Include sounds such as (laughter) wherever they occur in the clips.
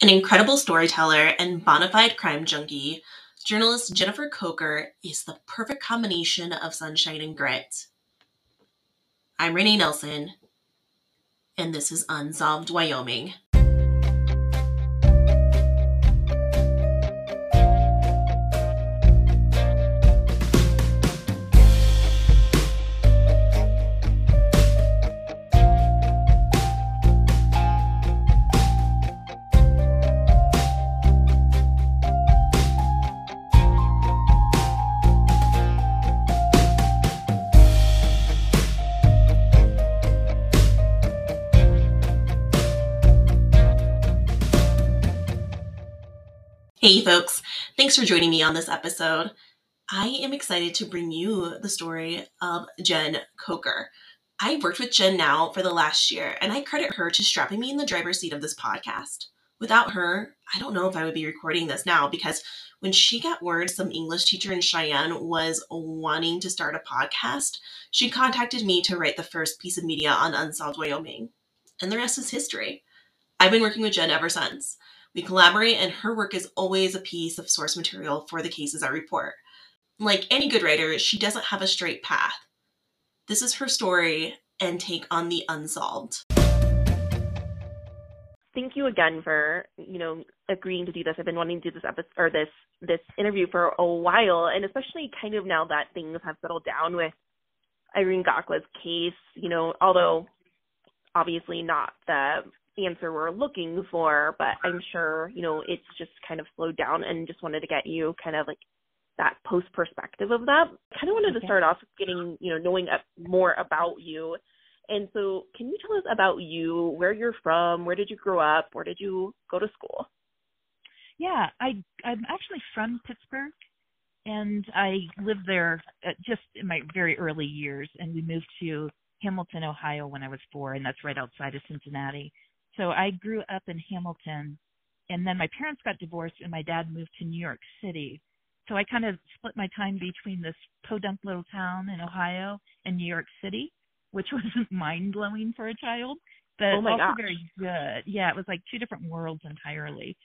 An incredible storyteller and bona fide crime junkie, journalist Jennifer Kocher is the perfect combination of sunshine and grit. I'm Renee Nelson, and this is Unsolved Wyoming. Hey, folks. Thanks for joining me on this episode. I am excited to bring you the story of Jen Kocher. I've worked with Jen now for the last year, and I credit her to strapping me in the driver's seat of this podcast. Without her, I don't know if I would be recording this now because when she got word some English teacher in Cheyenne was wanting to start a podcast, she contacted me to write the first piece of media on Unsolved Wyoming. And the rest is history. I've been working with Jen ever since. We collaborate, and her work is always a piece of source material for the cases I report. Like any good writer, she doesn't have a straight path. This is her story and take on the unsolved. Thank you again for you know agreeing to do this. I've been wanting to do this episode or this this interview for a while, and especially kind of now that things have settled down with Irene Gakwa's case. You know, although obviously not the answer we're looking for, but I'm sure, you know, it's just kind of slowed down and just wanted to get you kind of like that post perspective of that. Kind of wanted okay. to start off getting, you know, knowing more about you. And so, can you tell us about you, where you're from, where did you grow up, where did you go to school? Yeah, I I'm actually from Pittsburgh and I lived there uh, just in my very early years and we moved to Hamilton, Ohio when I was 4 and that's right outside of Cincinnati. So I grew up in Hamilton, and then my parents got divorced, and my dad moved to New York City. So I kind of split my time between this podunk little town in Ohio and New York City, which (laughs) wasn't mind blowing for a child, but oh also gosh. very good. Yeah, it was like two different worlds entirely.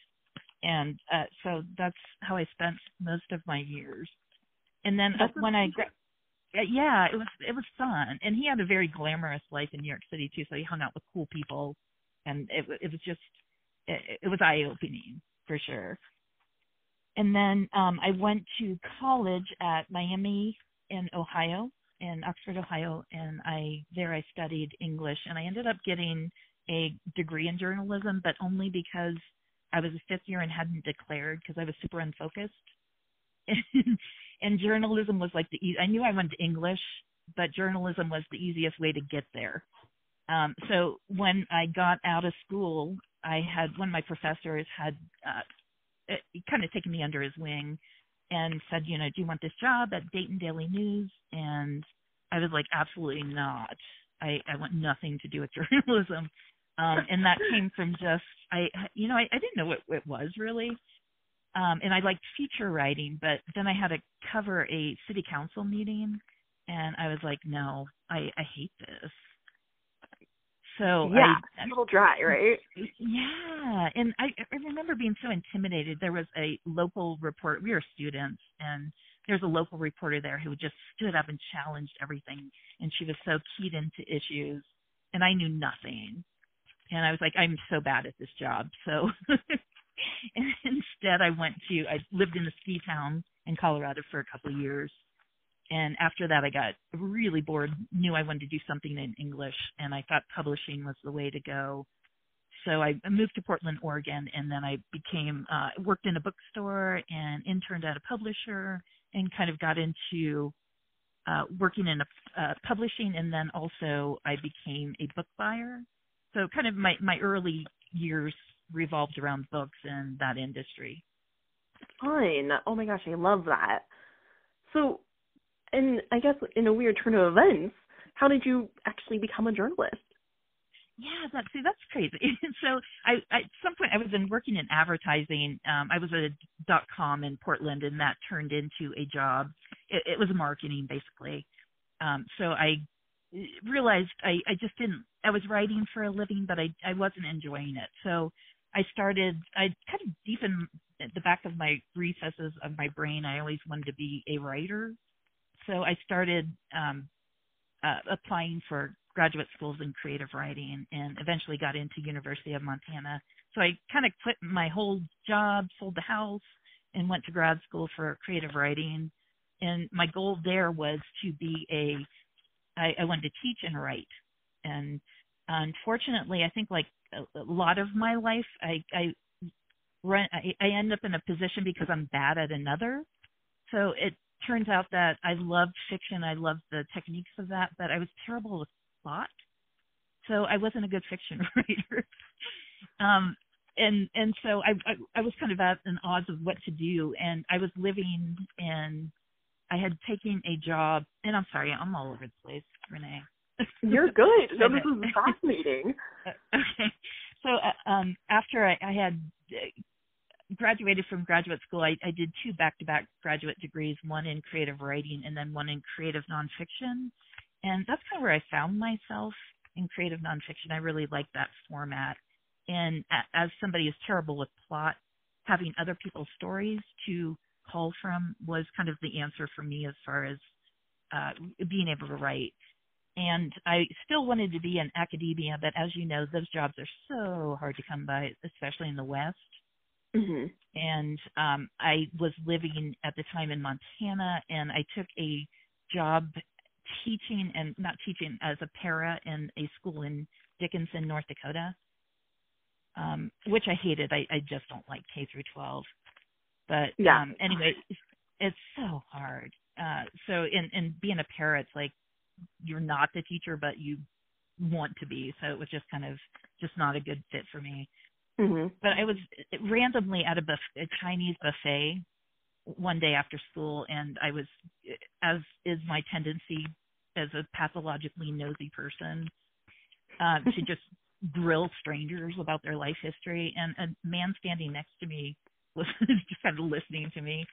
And uh so that's how I spent most of my years. And then uh, when I gra- yeah, it was it was fun. And he had a very glamorous life in New York City too, so he hung out with cool people and it, it was just it, it was eye opening for sure. And then um, I went to college at Miami in Ohio, in Oxford, Ohio, and I there I studied English, and I ended up getting a degree in journalism, but only because I was a fifth year and hadn't declared because I was super unfocused. (laughs) and journalism was like the I knew I wanted English, but journalism was the easiest way to get there. Um, so when I got out of school, I had one of my professors had uh, kind of taken me under his wing and said, you know, do you want this job at Dayton Daily News? And I was like, absolutely not. I, I want nothing to do with (laughs) journalism. Um, and that came from just I, you know, I, I didn't know what it was really. Um, and I liked feature writing, but then I had to cover a city council meeting, and I was like, no, I, I hate this. So yeah, I, a little dry, right? Yeah, and I, I remember being so intimidated. There was a local report. We were students, and there's a local reporter there who just stood up and challenged everything, and she was so keyed into issues, and I knew nothing. And I was like, I'm so bad at this job. So (laughs) instead, I went to. I lived in a ski town in Colorado for a couple of years, and after that i got really bored knew i wanted to do something in english and i thought publishing was the way to go. So i moved to portland oregon and then i became uh worked in a bookstore and interned at a publisher and kind of got into uh working in a uh, publishing and then also i became a book buyer. So kind of my my early years revolved around books and that industry. Fine. Oh my gosh i love that. So and I guess in a weird turn of events, how did you actually become a journalist? Yeah, that see that's crazy. (laughs) so I at some point I was in working in advertising. Um, I was at a dot com in Portland, and that turned into a job. It, it was marketing basically. Um, so I realized I, I just didn't. I was writing for a living, but I I wasn't enjoying it. So I started. I kind of deep in the back of my recesses of my brain, I always wanted to be a writer. So I started um, uh, applying for graduate schools in creative writing, and eventually got into University of Montana. So I kind of quit my whole job, sold the house, and went to grad school for creative writing. And my goal there was to be a. I, I wanted to teach and write, and unfortunately, I think like a, a lot of my life, I I run I, I end up in a position because I'm bad at another. So it turns out that I loved fiction, I loved the techniques of that, but I was terrible with plot. So I wasn't a good fiction (laughs) writer. um and and so I, I I was kind of at an odds of what to do and I was living in I had taken a job and I'm sorry, I'm all over the place, Renee. (laughs) You're good. No, this is fascinating. (laughs) okay. So uh, um, after I, I had graduated from graduate school, I, I did two back-to-back graduate degrees, one in creative writing and then one in creative nonfiction. And that's kind of where I found myself in creative nonfiction. I really like that format. And as somebody who's terrible with plot, having other people's stories to call from was kind of the answer for me as far as uh, being able to write and I still wanted to be in academia, but as you know, those jobs are so hard to come by, especially in the West. Mm-hmm. And um, I was living at the time in Montana, and I took a job teaching and not teaching as a para in a school in Dickinson, North Dakota, um, which I hated. I, I just don't like K through 12. But yeah. um, anyway, it's, it's so hard. Uh, so in in being a para, it's like you're not the teacher, but you want to be. So it was just kind of just not a good fit for me. Mm-hmm. But I was randomly at a, buff- a Chinese buffet one day after school, and I was, as is my tendency as a pathologically nosy person, uh, to (laughs) just grill strangers about their life history. And a man standing next to me was (laughs) just kind of listening to me,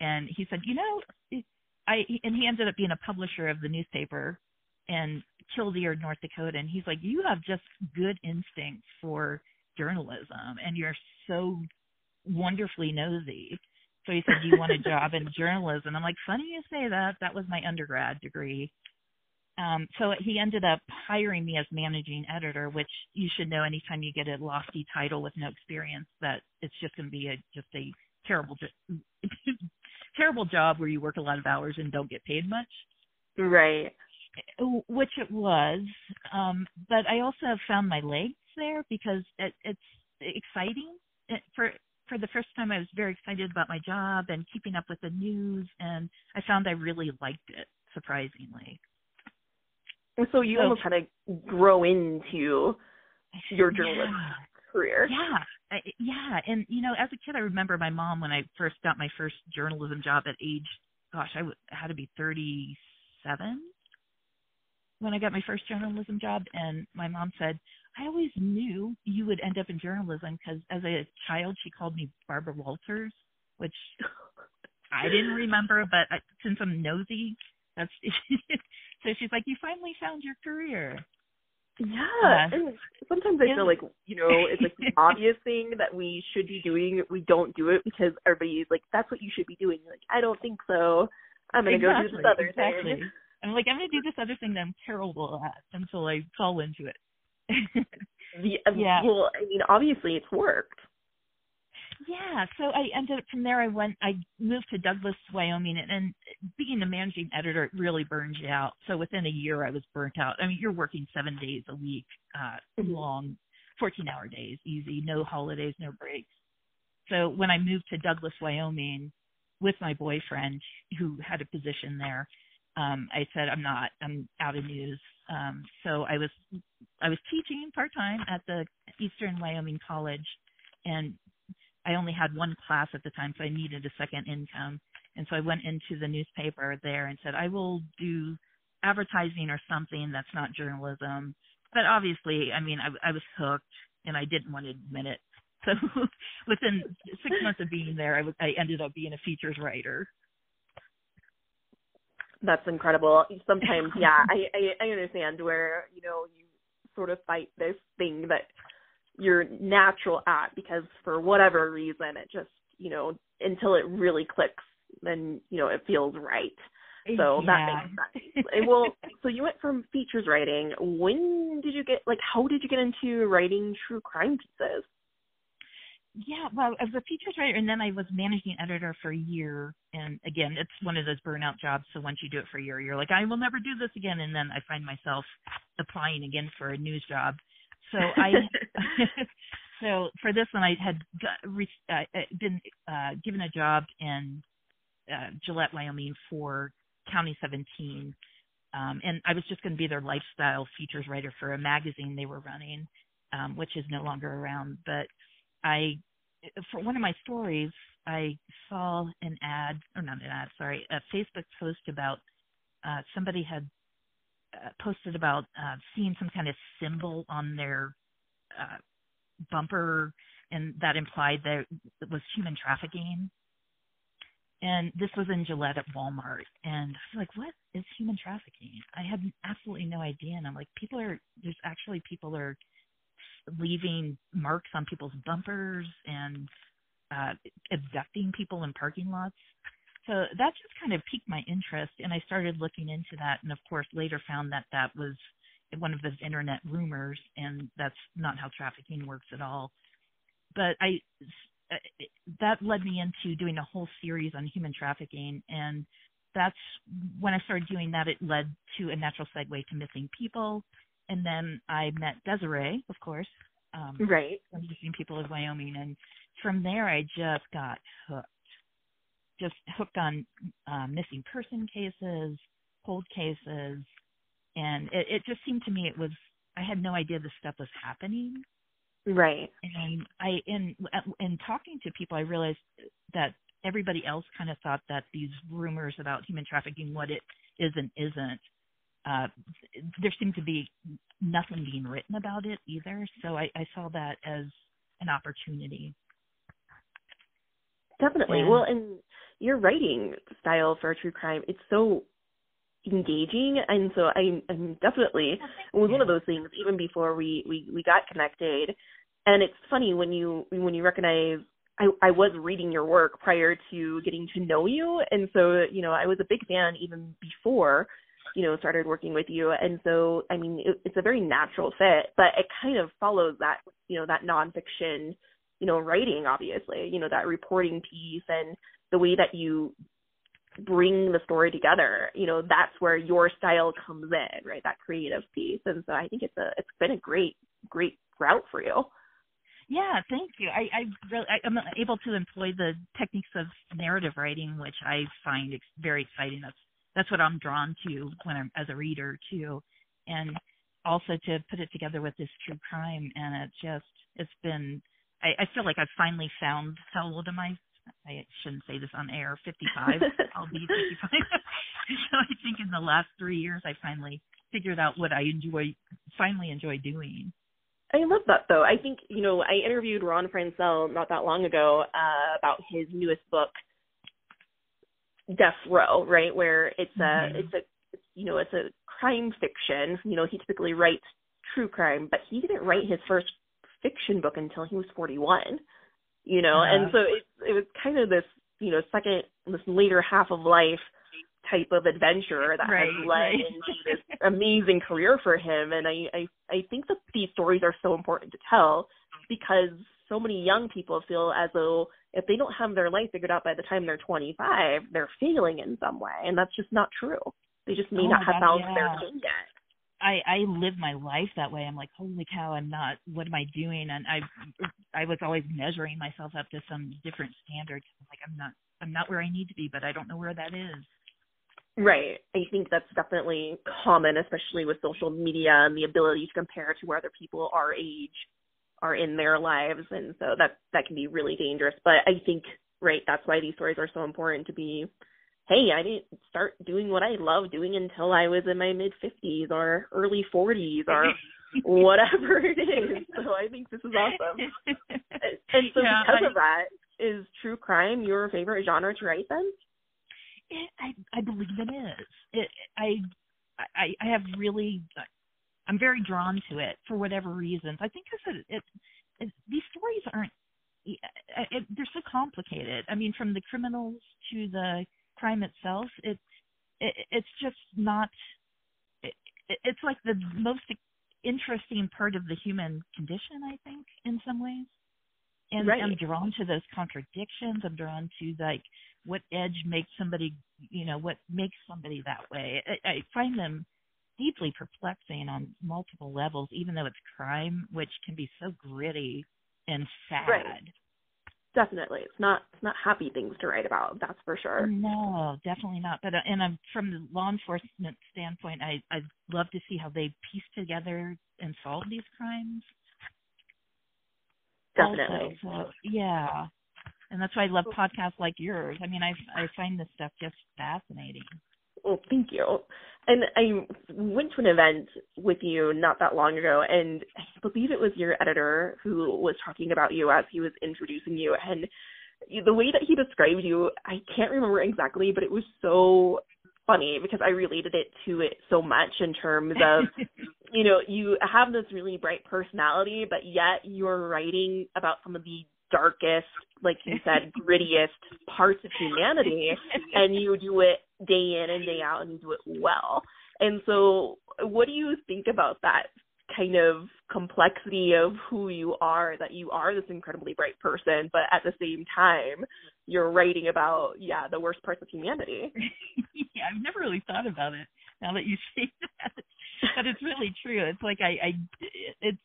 and he said, "You know, I and he ended up being a publisher of the newspaper and Killdeer, North Dakota, and he's like, you have just good instinct for journalism, and you're so wonderfully nosy. So he said, "Do you want a job in journalism?" I'm like, "Funny you say that. That was my undergrad degree." Um, so he ended up hiring me as managing editor, which you should know. Anytime you get a lofty title with no experience, that it's just going to be a just a terrible (laughs) terrible job where you work a lot of hours and don't get paid much. Right. Which it was. Um, but I also have found my legs there because it, it's exciting. It, for for the first time, I was very excited about my job and keeping up with the news, and I found I really liked it, surprisingly. And so you so, almost had to grow into your journalism yeah, career. Yeah, I, yeah, and you know, as a kid, I remember my mom when I first got my first journalism job at age, gosh, I w- had to be 37 when I got my first journalism job, and my mom said, "I always knew you would end up in journalism because as a child, she called me Barbara Walters, which (laughs) I didn't remember, but I, since I'm nosy, that's (laughs) so she's like, "You finally found your career." Yeah, uh, and sometimes I feel like you know it's like the (laughs) obvious thing that we should be doing. We don't do it because everybody's like, "That's what you should be doing." You're like, I don't think so. I'm gonna exactly, go do this other exactly. thing. I'm like, I'm gonna do this other thing that I'm terrible at until I fall into it. The, um, yeah. Well, I mean, obviously it's worked. Yeah, so I ended up from there. I went, I moved to Douglas, Wyoming, and, and being a managing editor, it really burns you out. So within a year, I was burnt out. I mean, you're working seven days a week, uh, mm-hmm. long, 14 hour days, easy, no holidays, no breaks. So when I moved to Douglas, Wyoming, with my boyfriend who had a position there, um, I said, I'm not, I'm out of news. Um, so I was, I was teaching part time at the Eastern Wyoming College and I only had one class at the time, so I needed a second income. And so I went into the newspaper there and said, I will do advertising or something that's not journalism. But obviously, I mean, I, I was hooked and I didn't want to admit it. (laughs) So within six months of being there, I, I ended up being a features writer. That's incredible. Sometimes, (laughs) yeah, I, I I understand where you know you sort of fight this thing that you're natural at because for whatever reason it just you know until it really clicks then you know it feels right so yeah. that makes sense eh, well so you went from features writing when did you get like how did you get into writing true crime pieces yeah, well, as a features writer, and then I was managing editor for a year. And again, it's one of those burnout jobs. So once you do it for a year, you're like, I will never do this again. And then I find myself applying again for a news job. So I, (laughs) so for this one, I had got, uh, been uh, given a job in uh, Gillette, Wyoming for County 17. Um, and I was just going to be their lifestyle features writer for a magazine they were running, um, which is no longer around. But I, for one of my stories, I saw an ad, or not an ad, sorry, a Facebook post about uh, somebody had uh, posted about uh, seeing some kind of symbol on their uh, bumper, and that implied that it was human trafficking. And this was in Gillette at Walmart, and I was like, "What is human trafficking?" I had absolutely no idea, and I'm like, "People are there's actually people are leaving marks on people's bumpers and uh, abducting people in parking lots. So that just kind of piqued my interest, and I started looking into that. And of course, later found that that was one of those internet rumors, and that's not how trafficking works at all. But I uh, that led me into doing a whole series on human trafficking, and that's when I started doing that. It led to a natural segue to missing people, and then I met Desiree, of course, um, right, Missing People of Wyoming, and from there I just got hooked, just hooked on uh, missing person cases, cold cases, and it, it just seemed to me it was I had no idea this stuff was happening. Right. And I in in talking to people, I realized that everybody else kind of thought that these rumors about human trafficking, what it is and isn't, uh, there seemed to be nothing being written about it either. So I, I saw that as an opportunity. Definitely. And, well, and your writing style for true crime, it's so engaging and so I I'm definitely it was one of those things even before we we we got connected and it's funny when you when you recognize I I was reading your work prior to getting to know you and so you know I was a big fan even before you know started working with you. And so i mean it, it's a very natural fit but it kind of follows that you know that nonfiction you know writing obviously you know that reporting piece and the way that you bring the story together you know that's where your style comes in right? That creative piece. And so i think it's a it's been a great great route for you. Yeah thank you. I i really I, i'm able to employ the techniques of narrative writing which i find very exciting. That's that's what I'm drawn to when I'm as a reader too, and also to put it together with this true crime. And it just it's been I, I feel like I've finally found how old am I? I shouldn't say this on air. 55. (laughs) I'll be 55. (laughs) so I think in the last three years I finally figured out what I enjoy finally enjoy doing. I love that though. I think you know I interviewed Ron Franscell not that long ago uh, about his newest book death row, right? Where it's a mm-hmm. it's a you know it's a crime fiction. You know he typically writes true crime, but he didn't write his first fiction book until he was 41. You know, uh-huh. and so it it was kind of this you know second this later half of life type of adventure that right, has led right. into this amazing career for him. And I, I I think that these stories are so important to tell because so many young people feel as though if they don't have their life figured out by the time they're 25, they're failing in some way, and that's just not true. They just may oh not have God, found yeah. their thing yet. I I live my life that way. I'm like, holy cow, I'm not. What am I doing? And I I was always measuring myself up to some different standard. I'm like, I'm not I'm not where I need to be, but I don't know where that is. Right. I think that's definitely common, especially with social media and the ability to compare to where other people our age are in their lives and so that that can be really dangerous. But i think right that's why these stories are so important to be hey i didn't start doing what i love doing until i was in my mid 50s or early 40s or (laughs) whatever it is. So i think this is awesome. (laughs) And so yeah, because I, of that is true crime your favorite genre to write then? It, i i believe it is. It i i i have really I'm very drawn to it for whatever reasons. I think because it, it, it these stories aren't uh, it, they're so complicated. I mean, from the criminals to the crime itself, it's it, it's just not. It, it's like the most interesting part of the human condition, I think, in some ways. And right. I'm drawn to those contradictions. I'm drawn to like what edge makes somebody, you know, what makes somebody that way. I, I find them deeply perplexing on multiple levels, even though it's crime, which can be so gritty and sad. Right. Definitely, it's not it's not happy things to write about. That's for sure. No, definitely not. But uh, and I'm from the law enforcement standpoint, I I'd love to see how they piece together and solve these crimes. Definitely. Also, so, yeah, and that's why I love podcasts like yours. I mean, I I find this stuff just fascinating. Well, thank you. And I went to an event with you not that long ago, and I believe it was your editor who was talking about you as he was introducing you. And the way that he described you, I can't remember exactly, but it was so funny because I related it to it so much in terms of, (laughs) you know, you have this really bright personality, but yet you're writing about some of the darkest, like you said, (laughs) grittiest parts of humanity, and you do it day in and day out, and do it well. And so, what do you think about that kind of complexity of who you are? That you are this incredibly bright person, but at the same time, you're writing about yeah the worst parts of humanity. (laughs) yeah, I've never really thought about it now that you (laughs) say that, but it's really true. It's like I, I it's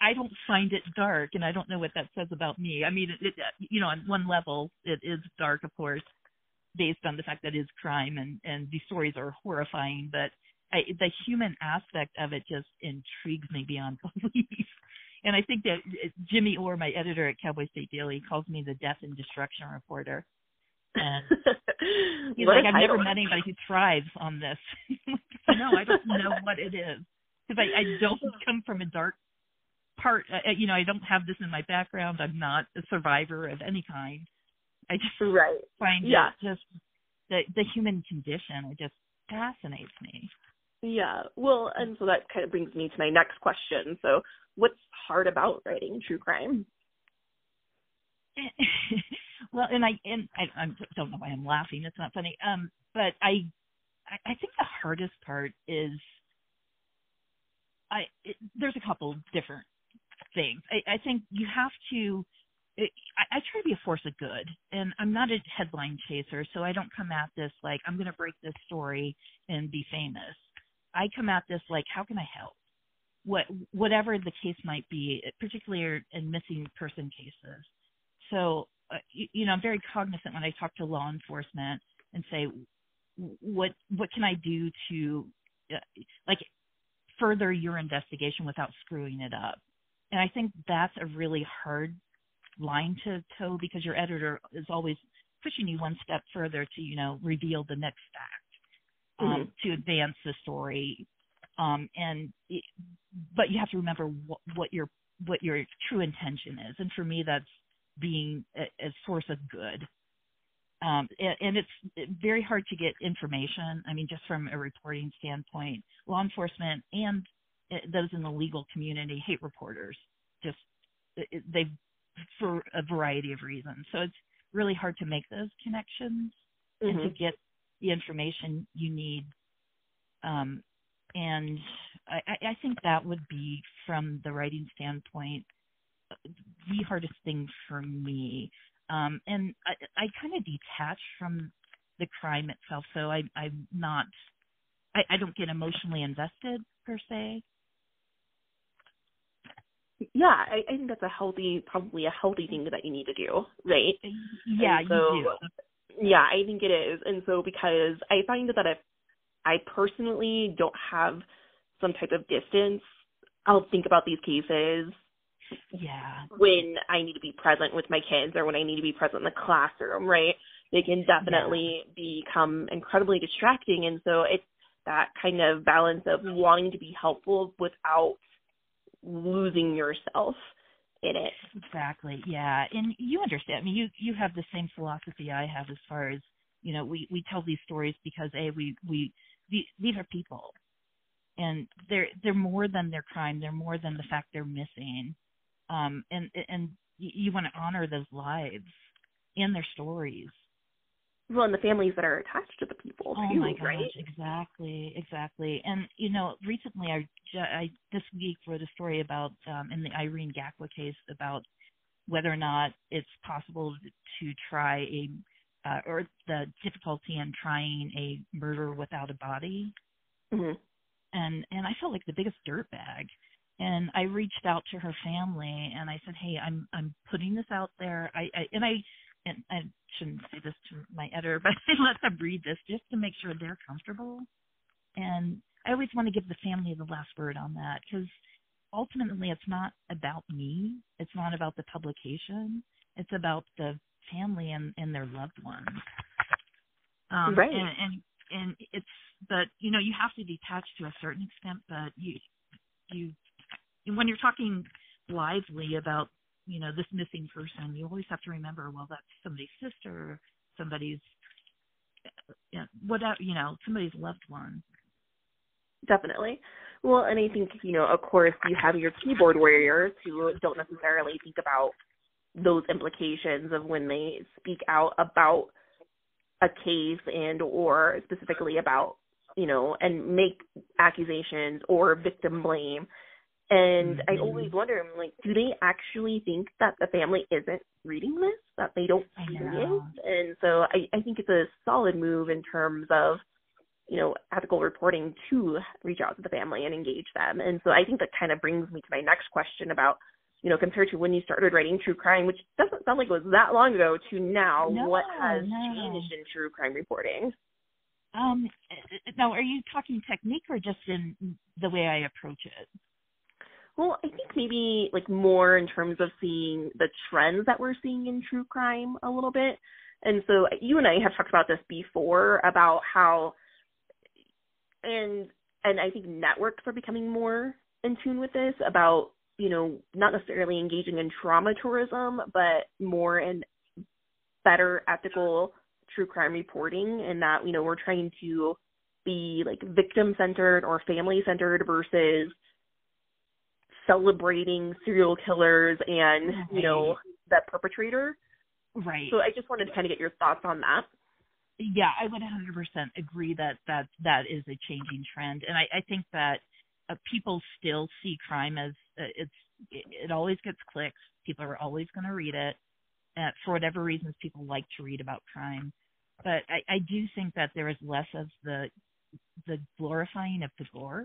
I don't find it dark, and I don't know what that says about me. I mean, it, it, you know, on one level, it is dark, of course, based on the fact that it is crime, and and these stories are horrifying. But I, the human aspect of it just intrigues me beyond (laughs) belief. And I think that uh, Jimmy Orr, my editor at Cowboy State Daily, calls me the death and destruction reporter. And (laughs) he's like, I've never met anybody who thrives on this. (laughs) no, I don't know what it is because I, I don't come from a dark part uh, uh, you know i don't have this in my background i'm not a survivor of any kind i just (laughs) right. find yeah. it just the the human condition it just fascinates me yeah well and so that kind of brings me to my next question so what's hard about writing true crime (laughs) well and i and i i don't know why i'm laughing it's not funny um but i i think the hardest part is I it, there's a couple different things. I, I think you have to. I, I try to be a force of good, and I'm not a headline chaser, so I don't come at this like I'm going to break this story and be famous. I come at this like, how can I help? What whatever the case might be, particularly in missing person cases. So, uh, you, you know, I'm very cognizant when I talk to law enforcement and say, what what can I do to, uh, like, further your investigation without screwing it up? And I think that's a really hard line to toe because your editor is always pushing you one step further to, you know, reveal the next fact, um, mm-hmm. to advance the story. Um, and, it, but you have to remember what, what your, what your true intention is. And for me, that's being a, a source of good. Um, and, and it's very hard to get information. I mean, just from a reporting standpoint, law enforcement and Eh, those in the legal community hate reporters. Just they for a variety of reasons. So it's really hard to make those connections mm-hmm. and to mm-hmm. get the information you need. Um, and I, I think that would be, from the writing standpoint, the hardest thing for me. Um, and I, I kind of detach from the crime itself, so I, I'm not. I, I don't get emotionally invested per se yeah, I, I think that's a healthy, probably a healthy thing that you need to do, right? Yeah, so, you do. Yeah, I think it is, and so because I find that if I personally don't have some type of distance, I'll think about these cases. Yeah. When I need to be present with my kids or when I need to be present in the classroom, right? They can definitely yeah. become incredibly distracting, and so it's that kind of balance of wanting to be helpful without losing yourself in it. Exactly. Yeah. And you understand. I mean, you you have the same philosophy I have as far as you know. We we tell these stories because a we we these are people, and they're they're more than their crime. They're more than the fact they're missing. Um, and and you want to honor those lives. and their stories. Well, and the families that are attached to the people oh too, my gosh, right? exactly, exactly. And you know, recently I, I this week wrote a story about um, in the Irene Gakwa case about whether or not it's possible to try a uh, or the difficulty in trying a murder without a body. Mm-hmm. And and I felt like the biggest dirtbag. And I reached out to her family and I said, "Hey, I'm I'm putting this out there. I, I and I and I shouldn't say this to my editor, (laughs) but I let them read this just to make sure they're comfortable. And I always want to give the family the last word on that because ultimately it's not about me. It's not about the publication. It's about the family and, and their loved ones. Um, right. And, and and it's but you know you have to detach to a certain extent, but you you when you're talking lively about you know this missing person, you always have to remember well that's somebody's sister, somebody's uh, whatever you know somebody's loved one. Definitely. Well, and I think, you know, of course, you have your keyboard warriors who don't necessarily think about those implications of when they speak out about a case and or specifically about you know and make accusations or victim blame and mm-hmm. i always wonder I'm like do they actually think that the family isn't reading this that they don't see it and so i i think it's a solid move in terms of you know ethical reporting to reach out to the family and engage them and so i think that kind of brings me to my next question about you know, compared to when you started writing true crime, which doesn't sound like it was that long ago, to now, no, what has no. changed in true crime reporting? Um, now, are you talking technique or just in the way I approach it? Well, I think maybe like more in terms of seeing the trends that we're seeing in true crime a little bit. And so you and I have talked about this before about how and and I think networks are becoming more in tune with this about you know, not necessarily engaging in trauma tourism, but more in better ethical true crime reporting and that, you know, we're trying to be like victim centered or family centered versus celebrating serial killers and, right. you know, that perpetrator. Right. So I just wanted to kind of get your thoughts on that. Yeah, I would 100% agree that that that is a changing trend, and I, I think that uh, people still see crime as uh, it's it, it always gets clicks. People are always going to read it. Uh, for whatever reasons, people like to read about crime. But I, I do think that there is less of the the glorifying of the gore,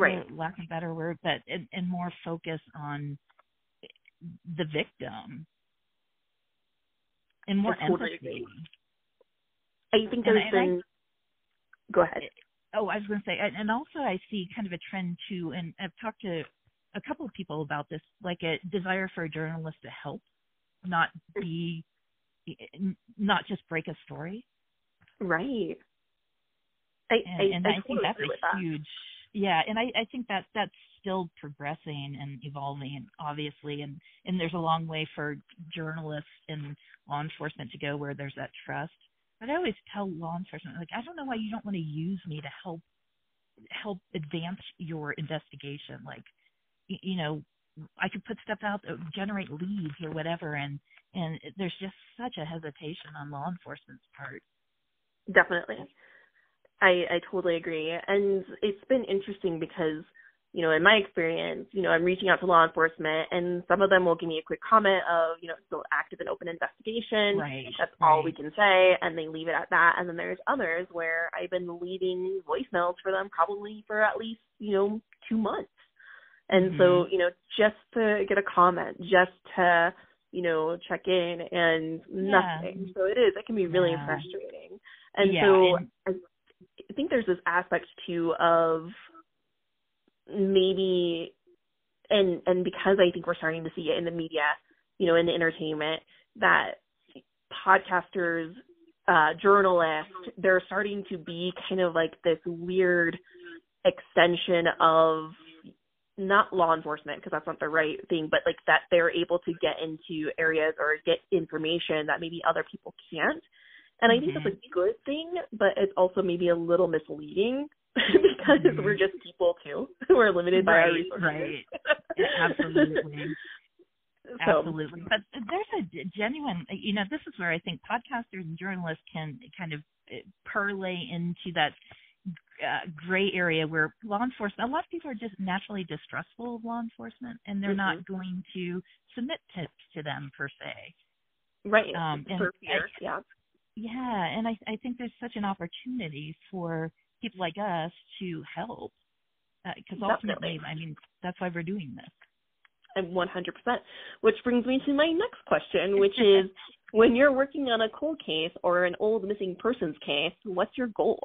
right? lack of a better word, but and, and more focus on the victim and more I totally empathy. I think there's and, been. And I, go ahead oh, I was going to say, and also I see kind of a trend too, and I've talked to a couple of people about this, like a desire for a journalist to help, not mm. be, not just break a story. Right. I, and, I, and I, I, totally think that's a that. Yeah, and I, I think that that's still progressing and evolving, obviously, and and there's a long way for journalists and law enforcement to go where there's that trust but I always tell law enforcement, like, I don't know why you don't want to use me to help help advance your investigation. Like, you know, I could put stuff out, that generate leads or whatever, and and there's just such a hesitation on law enforcement's part. Definitely, I I totally agree, and it's been interesting because you know, in my experience, you know, I'm reaching out to law enforcement and some of them will give me a quick comment of, you know, still active and open investigation. Right. That's right. all we can say and they leave it at that. And then there's others where I've been leaving voicemails for them probably for at least, you know, two months. And mm-hmm. so, you know, just to get a comment, just to, you know, check in and nothing. Yeah. So it is, it can be really yeah. frustrating. And yeah, so and- I think there's this aspect too of maybe and and because I think we're starting to see it in the media, you know, in the entertainment, that podcasters, uh, journalists, they're starting to be kind of like this weird extension of not law enforcement because that's not the right thing, but like that they're able to get into areas or get information that maybe other people can't. And I think that's a Mm-hmm. good thing, but it's also maybe a little misleading (laughs) because mm-hmm. we're just people too. (laughs) we're limited by right, our resources. Right. (laughs) Absolutely. So, Absolutely. But there's a genuine, you know, this is where I think podcasters and journalists can kind of uh, parlay into that uh, gray area where law enforcement, a lot of people are just naturally distrustful of law enforcement and they're mm-hmm. not going to submit tips to them per se. Right. Um, and for fear. Yeah. Yeah. And I, I think there's such an opportunity for people like us to help because uh, ultimately, I mean, that's why we're doing this. I'm 100%. Which brings me to my next question, which (laughs) is when you're working on a cold case or an old missing persons case, what's your goal?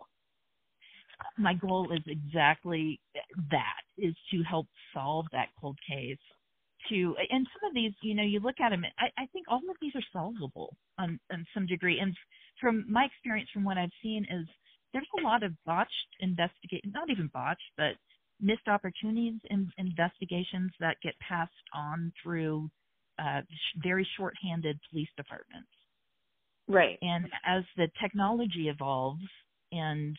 My goal is exactly that is to help solve that cold case to and some of these you know you look at them I, I think all of these are solvable on on some degree and from my experience from what I've seen is there's a lot of botched investigate not even botched but missed opportunities in investigations that get passed on through uh, very shorthanded police departments. Right. And as the technology evolves, and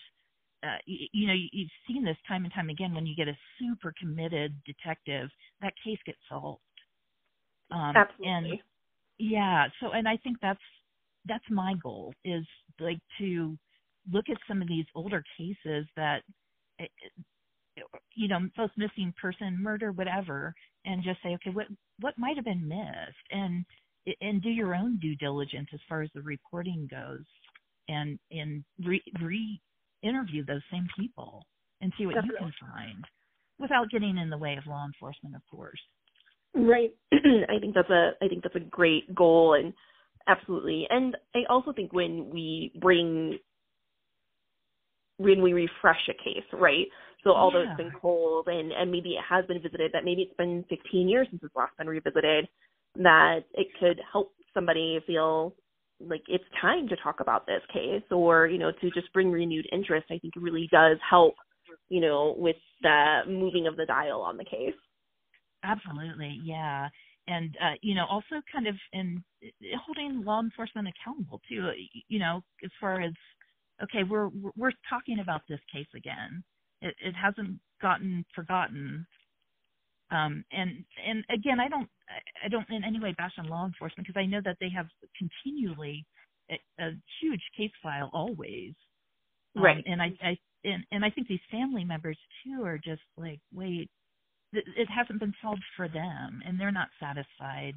uh, you, you know, you've seen this time and time again when you get a super committed detective, that case gets solved. Um, Absolutely. And yeah, so and I think that's that's my goal is like to look at some of these older cases that you know, both missing person, murder, whatever, and just say, okay, what what might have been missed, and and do your own due diligence as far as the reporting goes, and and re, re interview those same people and see what Definitely. you can find, without getting in the way of law enforcement, of course. Right. (clears throat) I think that's a I think that's a great goal and absolutely. And I also think when we bring when we refresh a case, right? So although yeah. it's been cold and, and maybe it has been visited, that maybe it's been 15 years since it's last been revisited, that it could help somebody feel like it's time to talk about this case or, you know, to just bring renewed interest, I think really does help, you know, with the moving of the dial on the case. Absolutely, yeah. And uh, you know, also kind of in holding law enforcement accountable too. You know, as far as okay, we're we're talking about this case again it, it hasn't gotten forgotten. Um, and and again, I don't I don't in any way bash on law enforcement because I know that they have continually a, a huge case file always. Um, right. And I I and, and I think these family members too are just like, wait, th- it hasn't been solved for them, and they're not satisfied.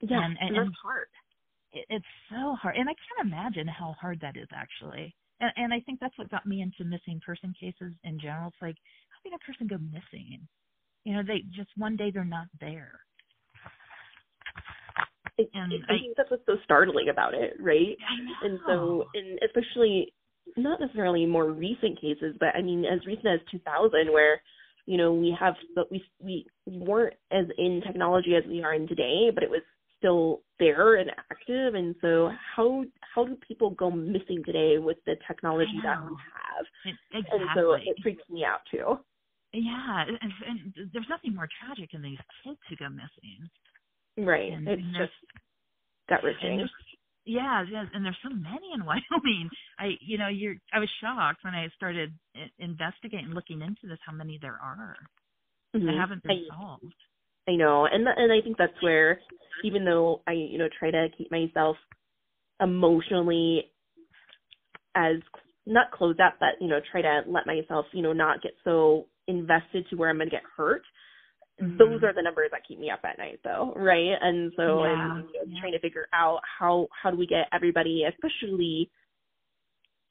Yeah, and, and, and that's hard. It, it's so hard, and I can't imagine how hard that is actually and, and I think that's what got me into missing person cases in general. It's like how a person go missing? You know, they just one day they're not there. And I, I think that's what's so startling about it, right? And so, and especially not necessarily more recent cases, but I mean as recent as 2000, where you know we have, but we we weren't as in technology as we are in today, but it was still there and active and so how how do people go missing today with the technology that we have exactly. and so it freaks me out too yeah and, and there's nothing more tragic than these kids who go missing right and, it's and just gut wrenching yeah, yeah, and there's so many in (laughs) Wyoming. I, you know, you're. I was shocked when I started investigating, looking into this, how many there are mm-hmm. that haven't been I, solved. I know, and and I think that's where, even though I you know try to keep myself emotionally as not closed up, but you know try to let myself you know not get so invested to where I'm going to get hurt. Mm-hmm. Those are the numbers that keep me up at night, though, right? And so yeah, I'm you know, yeah. trying to figure out how how do we get everybody, especially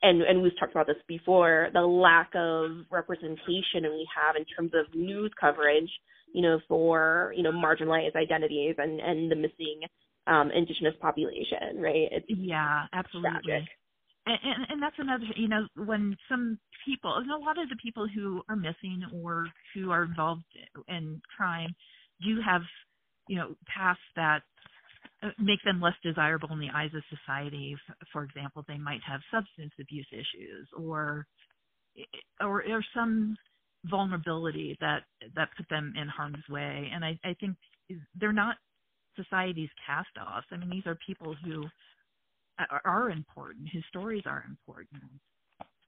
and and we've talked about this before, the lack of representation we have in terms of news coverage you know, for, you know, marginalized identities and, and the missing um, indigenous population, right? It's yeah, absolutely. Tragic. And, and, that's another, you know, when some people, and a lot of the people who are missing or who are involved in crime do have, you know, past that uh, make them less desirable in the eyes of society. For example, they might have substance abuse issues or or or some vulnerability that that put them in harm's way and i i think they're not society's cast offs i mean these are people who are, important. His stories are important.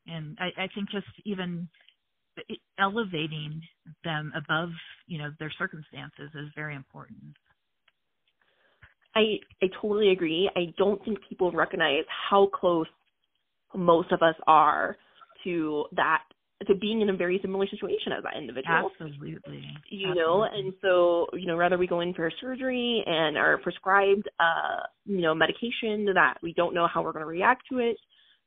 And i i think just even elevating them above you know their circumstances is very important. I i totally agree. I don't think people recognize how close most of us are to that to being in a very similar situation as that individual. Absolutely. You Absolutely. know, and so, you know, rather we go in for surgery and are prescribed uh, you know, medication that we don't know how we're gonna react to it,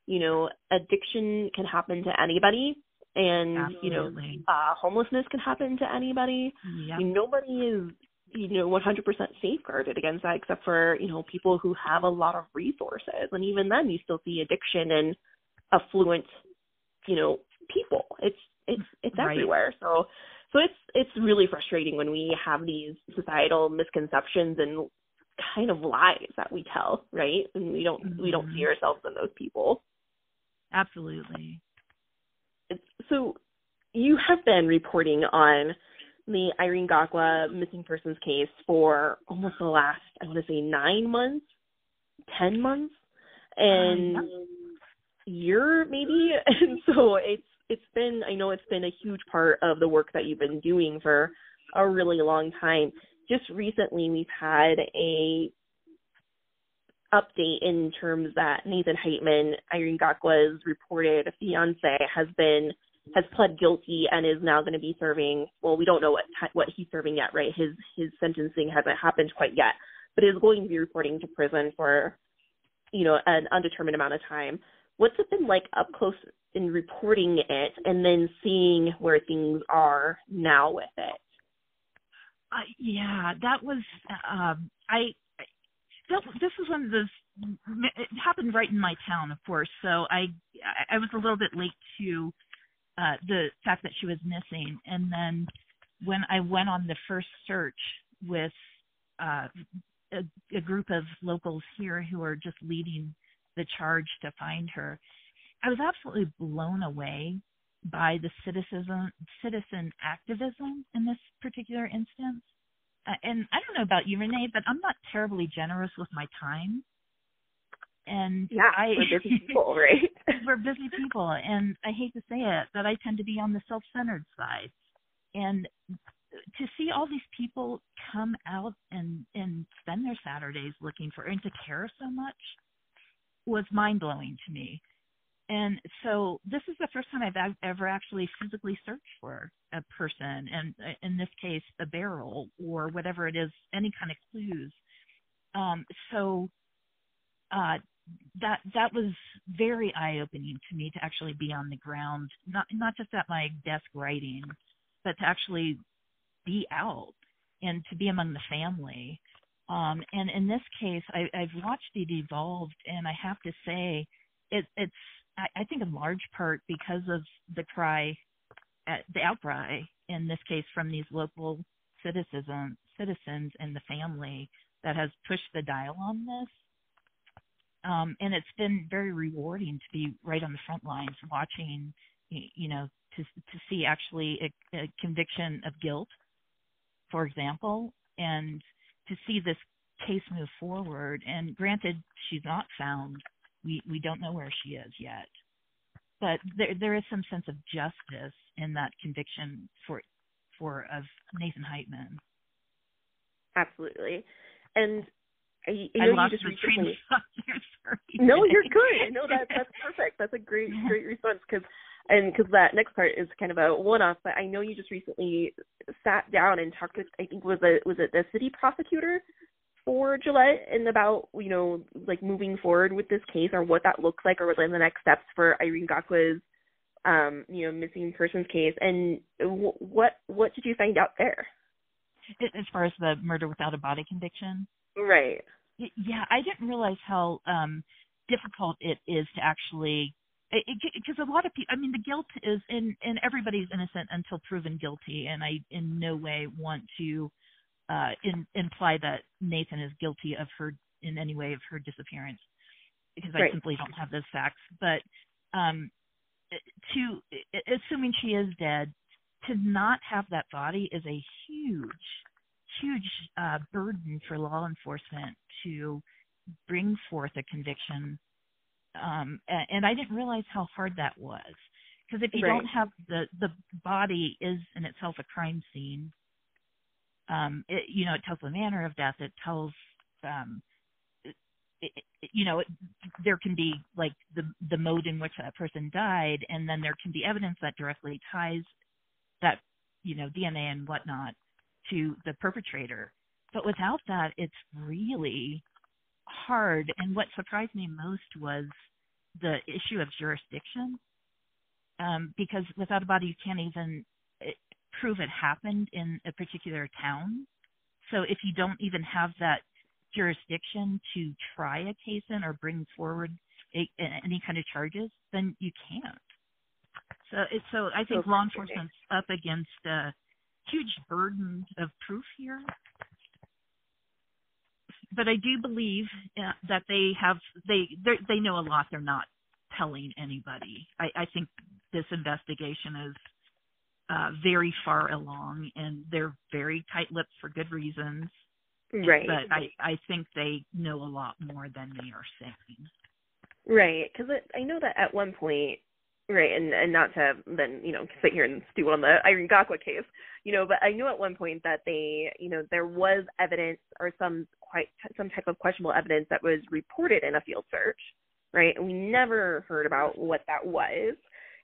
you know, addiction can happen to anybody and Absolutely. you know, uh homelessness can happen to anybody. Yep. Nobody is you know 100% safeguarded against that except for you know people who have a lot of resources and even then you still see addiction and affluent you know people it's it's it's Right. everywhere so so it's it's really frustrating when we have these societal misconceptions and kind of lies that we tell right and we don't we don't see Mhm. ourselves in those people Absolutely. So you have been reporting on the Irene Gakwa missing persons case for almost the last, I want to say, nine months, ten months, and Um, year maybe. (laughs) And so it's it's been, I know it's been a huge part of the work that you've been doing for a really long time. Just recently, we've had a update in terms that Nathan Hightman, Irene Gakwa's reported fiance, has been has pled guilty and is now going to be serving. Well, we don't know what what he's serving yet, right? His his sentencing hasn't happened quite yet, but is going to be reporting to prison for, you know, an undetermined amount of time. What's it been like up close in reporting it and then seeing where things are now with it? Uh, yeah, that was um I that, this was one of those it happened right in my town, of course. So I I was a little bit late to uh the fact that she was missing and then when I went on the first search with uh a, a group of locals here who are just leading the charge to find her, I was absolutely blown away by the citizen citizen activism in this particular instance. Uh, and I don't know about you, Renee, but I'm not terribly generous with my time. And Yeah, I, we're busy (laughs) people, right? we're busy people, and I hate to say it, but I tend to be on the self-centered side. And to see all these people come out and and spend their Saturdays looking for and to care so much was mind blowing to me. And so this is the first time I've ever actually physically searched for a person, and uh, in this case, a barrel or whatever it is, any kind of clues. Um, so uh, that that was very eye opening to me to actually be on the ground, not not just at my desk writing, but to actually be out and to be among the family. Um, and in this case, I, I've watched it evolve, and I have to say, it, it's I, I think in large part because of the cry, uh, the outcry in this case from these local citizens, citizens and the family that has pushed the dial on this. Um, and it's been very rewarding to be right on the front lines, watching, you know, to to see actually a, a conviction of guilt, for example, and to see this case move forward. And granted, she's not found. We we don't know where she is yet, but there there is some sense of justice in that conviction for for of Nathan Hightman. Absolutely. And uh, I, I I lost you just the train of thought. No, you're good. No, that that's perfect. That's a great (laughs) great response because and because that next part is kind of a one off. But I know you just recently sat down and talked with I think was it was it the city prosecutor for Gillette and about you know like moving forward with this case or what that looks like or what are the next steps for Irene Gakwa's um you know missing persons case and w- what what did you find out there? as far as the murder without a body conviction. Right. Yeah, I didn't realize how um difficult it is to actually because a lot of people i mean the guilt is in and everybody's innocent until proven guilty and i in no way want to uh in, imply that nathan is guilty of her in any way of her disappearance because i simply don't have those facts. But um to assuming she is dead to not have that body is a huge huge uh burden for law enforcement to bring forth a conviction um and I didn't realize how hard that was Because if you Right. don't have the the body is in itself a crime scene, um, it, you know, it tells the manner of death. It tells, um, it, it, you know, it, there can be like the the mode in which that person died, and then there can be evidence that directly ties that, you know, DNA and whatnot to the perpetrator. But without that, it's really hard. And what surprised me most was the issue of jurisdiction, um, because without a body, you can't even eh, prove it happened in a particular town. So if you don't even have that jurisdiction to try a case in or bring forward a, any kind of charges, then you can't. So it's so I think So law enforcement's up against a huge burden of proof here. But I do believe uh, that they have they they know a lot. They're not telling anybody. I, I think this investigation is uh, very far along, and they're very tight-lipped for good reasons. Right. But I I think they know a lot more than they are saying. Right, because I know that at one point, right, and and not to then you know sit here and stew on the Irene Gakwa case, you know, but I knew at one point that they, you know, there was evidence or some quite some type of questionable evidence that was reported in a field search, right, and we never heard about what that was,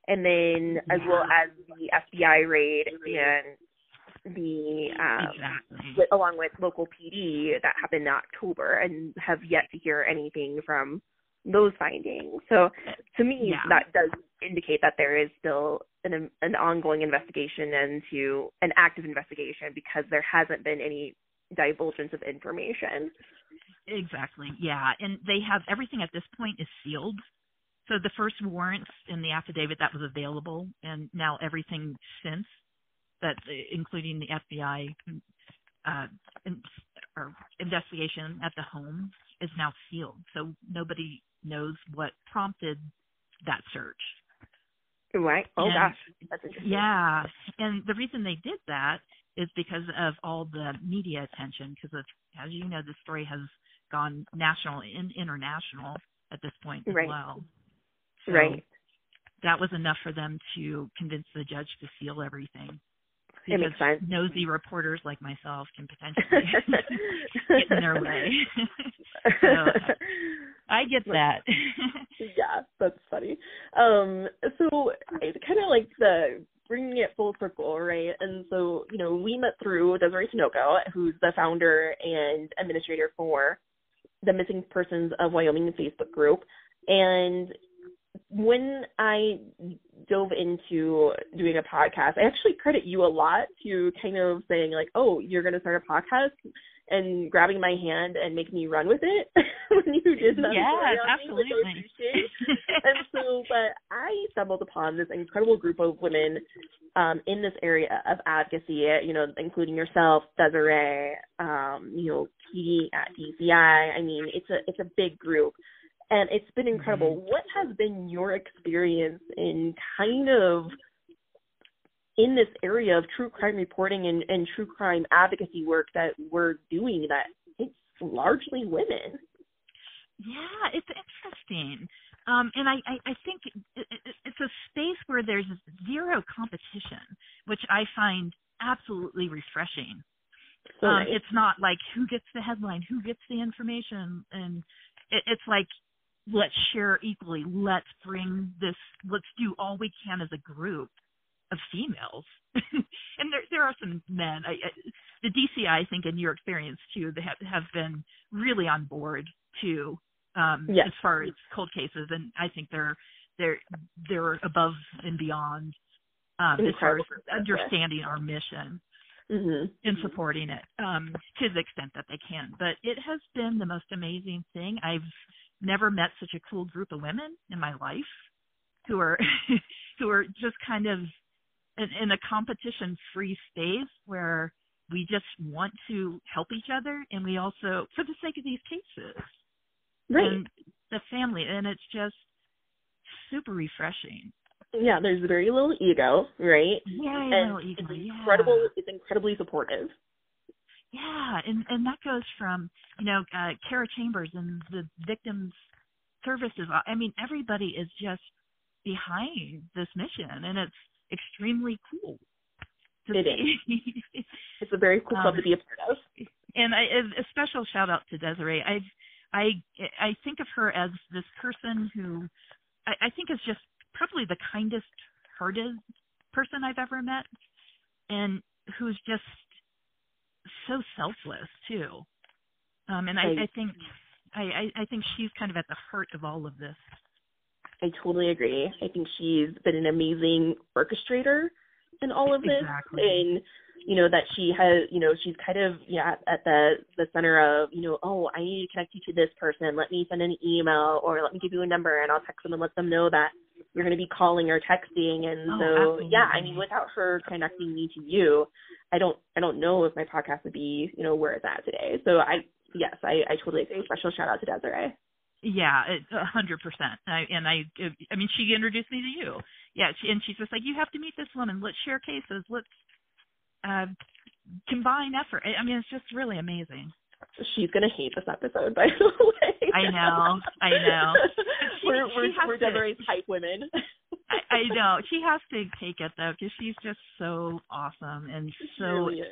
and then as well as the FBI raid and the um, exactly. along with local PD that happened in October and have yet to hear anything from those findings. So to me, Yeah. that does indicate that there is still an an ongoing investigation into an active investigation because there hasn't been any divulgence of information. Exactly. Yeah, and they have everything at this point is sealed. So the first warrants in the affidavit that was available, and now everything since that, including the FBI uh, in, or investigation at the home, is now sealed. So nobody knows what prompted that search. Right? Oh And- gosh, that's interesting. Yeah, and the reason they did that is because of all the media attention. Because as you know, the story has gone national and international at this point as Right. well. So Right. That was enough for them to convince the judge to seal everything. It makes Because sense. Nosy reporters like myself can potentially (laughs) get in their way. (laughs) so get that. (laughs) yeah, that's funny. Um, so it's kind of like the bringing it full circle, right? And so you know, we met through Desiree Tinoco, who's the founder and administrator for the Missing Persons of Wyoming Facebook group, and when I dove into doing a podcast, I actually credit you a lot to kind of saying like, "Oh, you're going to start a podcast," and grabbing my hand and making me run with it (laughs) when you did that. Yes, story on me, which absolutely. and so, (laughs) but I stumbled upon this incredible group of women um, in this area of advocacy, you know, including yourself, Desiree, um, you know, Katie at DCI. I mean, it's a it's a big group, and it's been incredible. Mm-hmm. What has been your experience in kind of in this area of true crime reporting and, and true crime advocacy work that we're doing that it's largely women? Yeah, it's interesting. Um, and I, I, I think it, it, it's a space where there's zero competition, which I find absolutely refreshing. So um, nice. It's not like who gets the headline, who gets the information, and it, it's like let's share equally. Let's bring this. Let's do all we can as a group of females. (laughs) and there there are some men. I, I, the DCI, I think, in your experience too, they have have been really on board too, um, Yes. as far as cold cases, and I think they're they're they're above and beyond um, as far as understanding our mission hmm and supporting it um, to the extent that they can. But it has been the most amazing thing. I've never met such a cool group of women in my life who are (laughs) who are just kind of in, in a competition free space where we just want to help each other and we also for the sake of these cases Right. and the family and it's just super refreshing yeah, there's very little ego, right? yeah and it's it's incredible. It's incredibly supportive. Yeah, and and that goes from you know uh, Kara Chambers and the victims services. I mean, everybody is just behind this mission, and it's extremely cool. It is. (laughs) it's a very cool club um, to be a part of. And I, a special shout out to Desiree. I, I, I think of her as this person who I, I think is just probably the kindest hearted person I've ever met, and who's just so selfless too. Um, and I, I think I, I think she's kind of at the heart of all of this. I totally agree. I think she's been an amazing orchestrator in all of this, exactly. and you know that she has, you know, she's kind of yeah at, at the the center of, you know, oh, I need to connect you to this person. Let me send an email or let me give you a number, and I'll text them and let them know that you're going to be calling or texting. And oh, so absolutely. yeah, I mean, without her connecting me to you, I don't I don't know if my podcast would be you know where it's at today. So I yes, I I totally agree. Special shout out to Desiree. Yeah, a hundred percent. And I, I mean, she introduced me to you. Yeah, she, and she's just like, you have to meet this woman. Let's share cases. Let's uh, combine effort. I mean, it's just really amazing. She's gonna hate this episode, by the way. I know, I know. (laughs) She, we're we're, we're hype women. (laughs) I, I know she has to take it though, because she's just so awesome and so really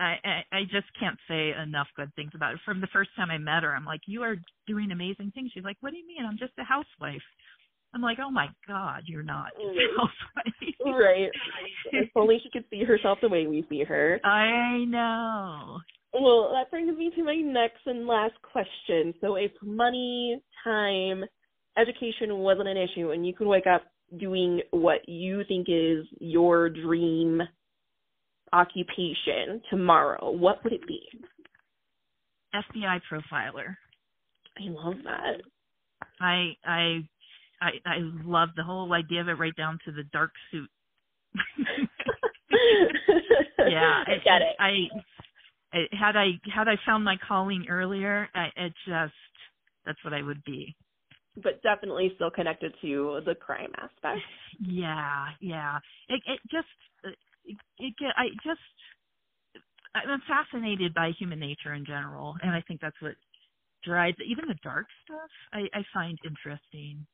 I, I I just can't say enough good things about her. From the first time I met her, I'm like, "You are doing amazing things." She's like, "What do you mean? I'm just a housewife." I'm like, "Oh my God, you're not just a mm. housewife." (laughs) right. (laughs) if only she could see herself the way we see her. I know. Well, that brings me to my next and last question. So, if money, time, education wasn't an issue, and you could wake up doing what you think is your dream occupation tomorrow, what would it be? FBI profiler. I love that. I I I I love the whole idea of it right down to the dark suit. (laughs) yeah, I get it. I, I had I had I found my calling earlier, I, it just that's what I would be. But definitely still connected to the crime aspect. Yeah, yeah. It it just it, it get I just I'm fascinated by human nature in general, and I think that's what drives even the dark stuff. I I find interesting.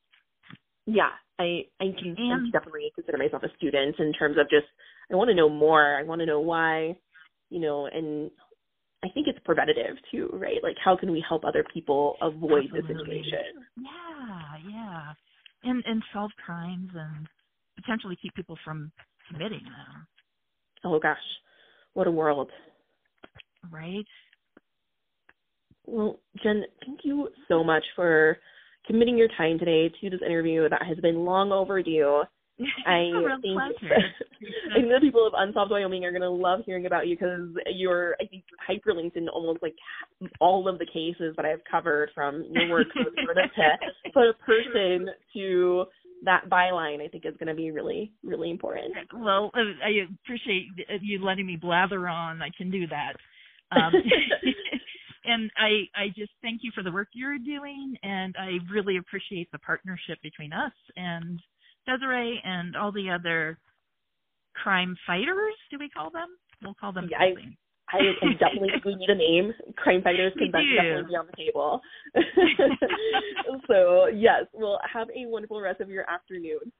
Yeah, I I can and, definitely consider myself a student in terms of just I want to know more. I want to know why, you know, and I think it's preventative too, right? Like how can we help other people avoid Absolutely. the situation? Yeah, yeah, and and solve crimes and potentially keep people from committing them. Oh gosh, what a world. Right? Well, Jen, thank you so much for committing your time today to this interview that has been long overdue. (laughs) I think (laughs) I know people of Unsolved Wyoming are going to love hearing about you because you're, I think, hyperlinked in almost like all of the cases that I've covered from your work. Sort (laughs) of to put a person to that byline I think is going to be really really important. Well, I appreciate you letting me blather on. I can do that. Um, (laughs) and I I just thank you for the work you're doing, and I really appreciate the partnership between us and Desiree and all the other crime fighters. Do we call them? We'll call them. Yeah, I, I, I definitely think (laughs) we need a name. Crime fighters can definitely be on the table. (laughs) so yes, well, have a wonderful rest of your afternoon.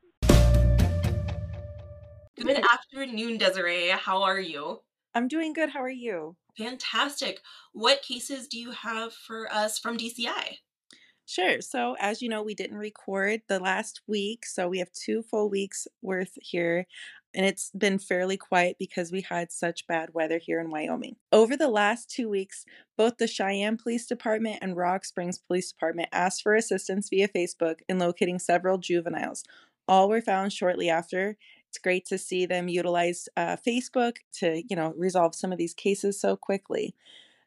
Good afternoon, Desiree. How are you? I'm doing good. How are you? Fantastic. What cases do you have for us from DCI? Sure. So, as you know, we didn't record the last week. So, we have two full weeks worth here and it's been fairly quiet because we had such bad weather here in Wyoming. Over the last two weeks, both the Cheyenne Police Department and Rock Springs Police Department asked for assistance via Facebook in locating several juveniles. All were found shortly after. It's great to see them utilize uh, Facebook to, you know, resolve some of these cases so quickly.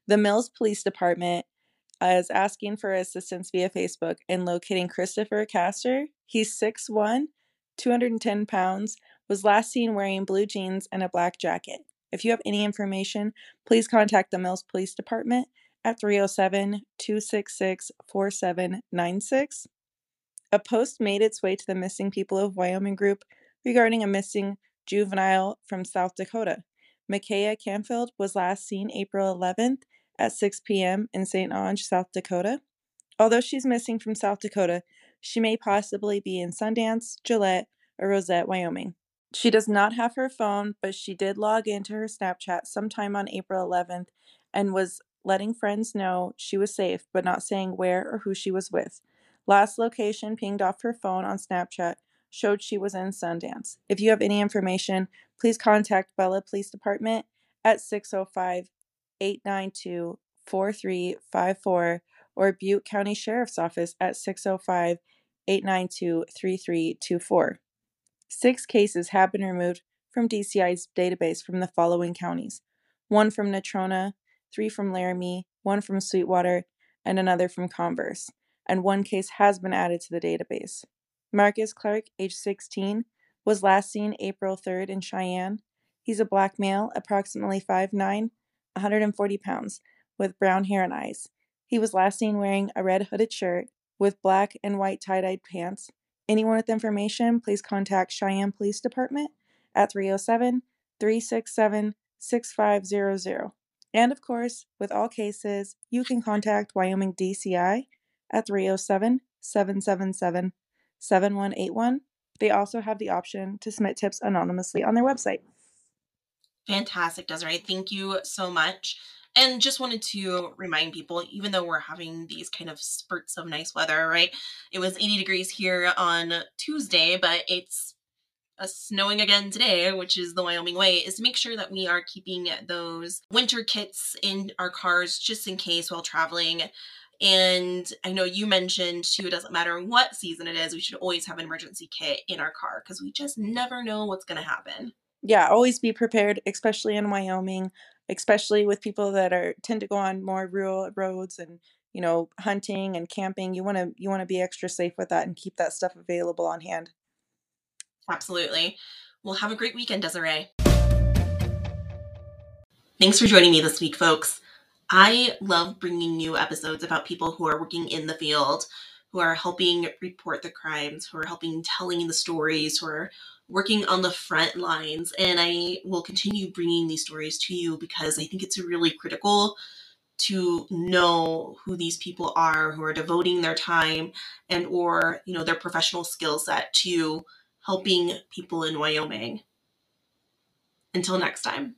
The Mills Police Department is asking for assistance via Facebook in locating Christopher Castor. He's 6'1, 210 pounds, was last seen wearing blue jeans and a black jacket. If you have any information, please contact the Mills Police Department at 307 266 4796. A post made its way to the Missing People of Wyoming group regarding a missing juvenile from South Dakota. Micaiah Canfield was last seen April 11th at 6 p.m. in St. Onge, South Dakota. Although she's missing from South Dakota, She may possibly be in Sundance, Gillette, or Rozet, Wyoming. She does not have her phone, but she did log into her Snapchat sometime on April 11th and was letting friends know she was safe, but not saying where or who she was with. Last location pinged off her phone on Snapchat showed she was in Sundance. If you have any information, please contact Bella Police Department at 605 892 4354 or Butte County Sheriff's Office at 605 892 3324. Six cases have been removed from DCI's database from the following counties one from Natrona, three from Laramie, one from Sweetwater, and another from Converse, and one case has been added to the database. Marcus Clark, age 16, was last seen April 3rd in Cheyenne. He's a black male, approximately 5'9, 140 pounds, with brown hair and eyes. He was last seen wearing a red hooded shirt with black and white tie dyed pants Anyone with information, please contact Cheyenne Police Department at 307 367 6500. And of course, with all cases, you can contact Wyoming DCI at 307 777 7181. They also have the option to submit tips anonymously on their website. Fantastic, Desiree. Thank you so much. And just wanted to remind people, even though we're having these kind of spurts of nice weather, right? It was 80 degrees here on Tuesday, but it's uh, snowing again today, which is the Wyoming way, is to make sure that we are keeping those winter kits in our cars just in case while traveling. And I know you mentioned too, it doesn't matter what season it is, we should always have an emergency kit in our car because we just never know what's going to happen. Yeah, always be prepared, especially in Wyoming especially with people that are tend to go on more rural roads and you know hunting and camping you want to you want to be extra safe with that and keep that stuff available on hand. Absolutely. Well have a great weekend desiree. Thanks for joining me this week folks. I love bringing you episodes about people who are working in the field who are helping report the crimes who are helping telling the stories who are working on the front lines. And I will continue bringing these stories to you because I think it's really critical to know who these people are who are devoting their time and or you know their professional skill set to helping people in Wyoming. Until next time.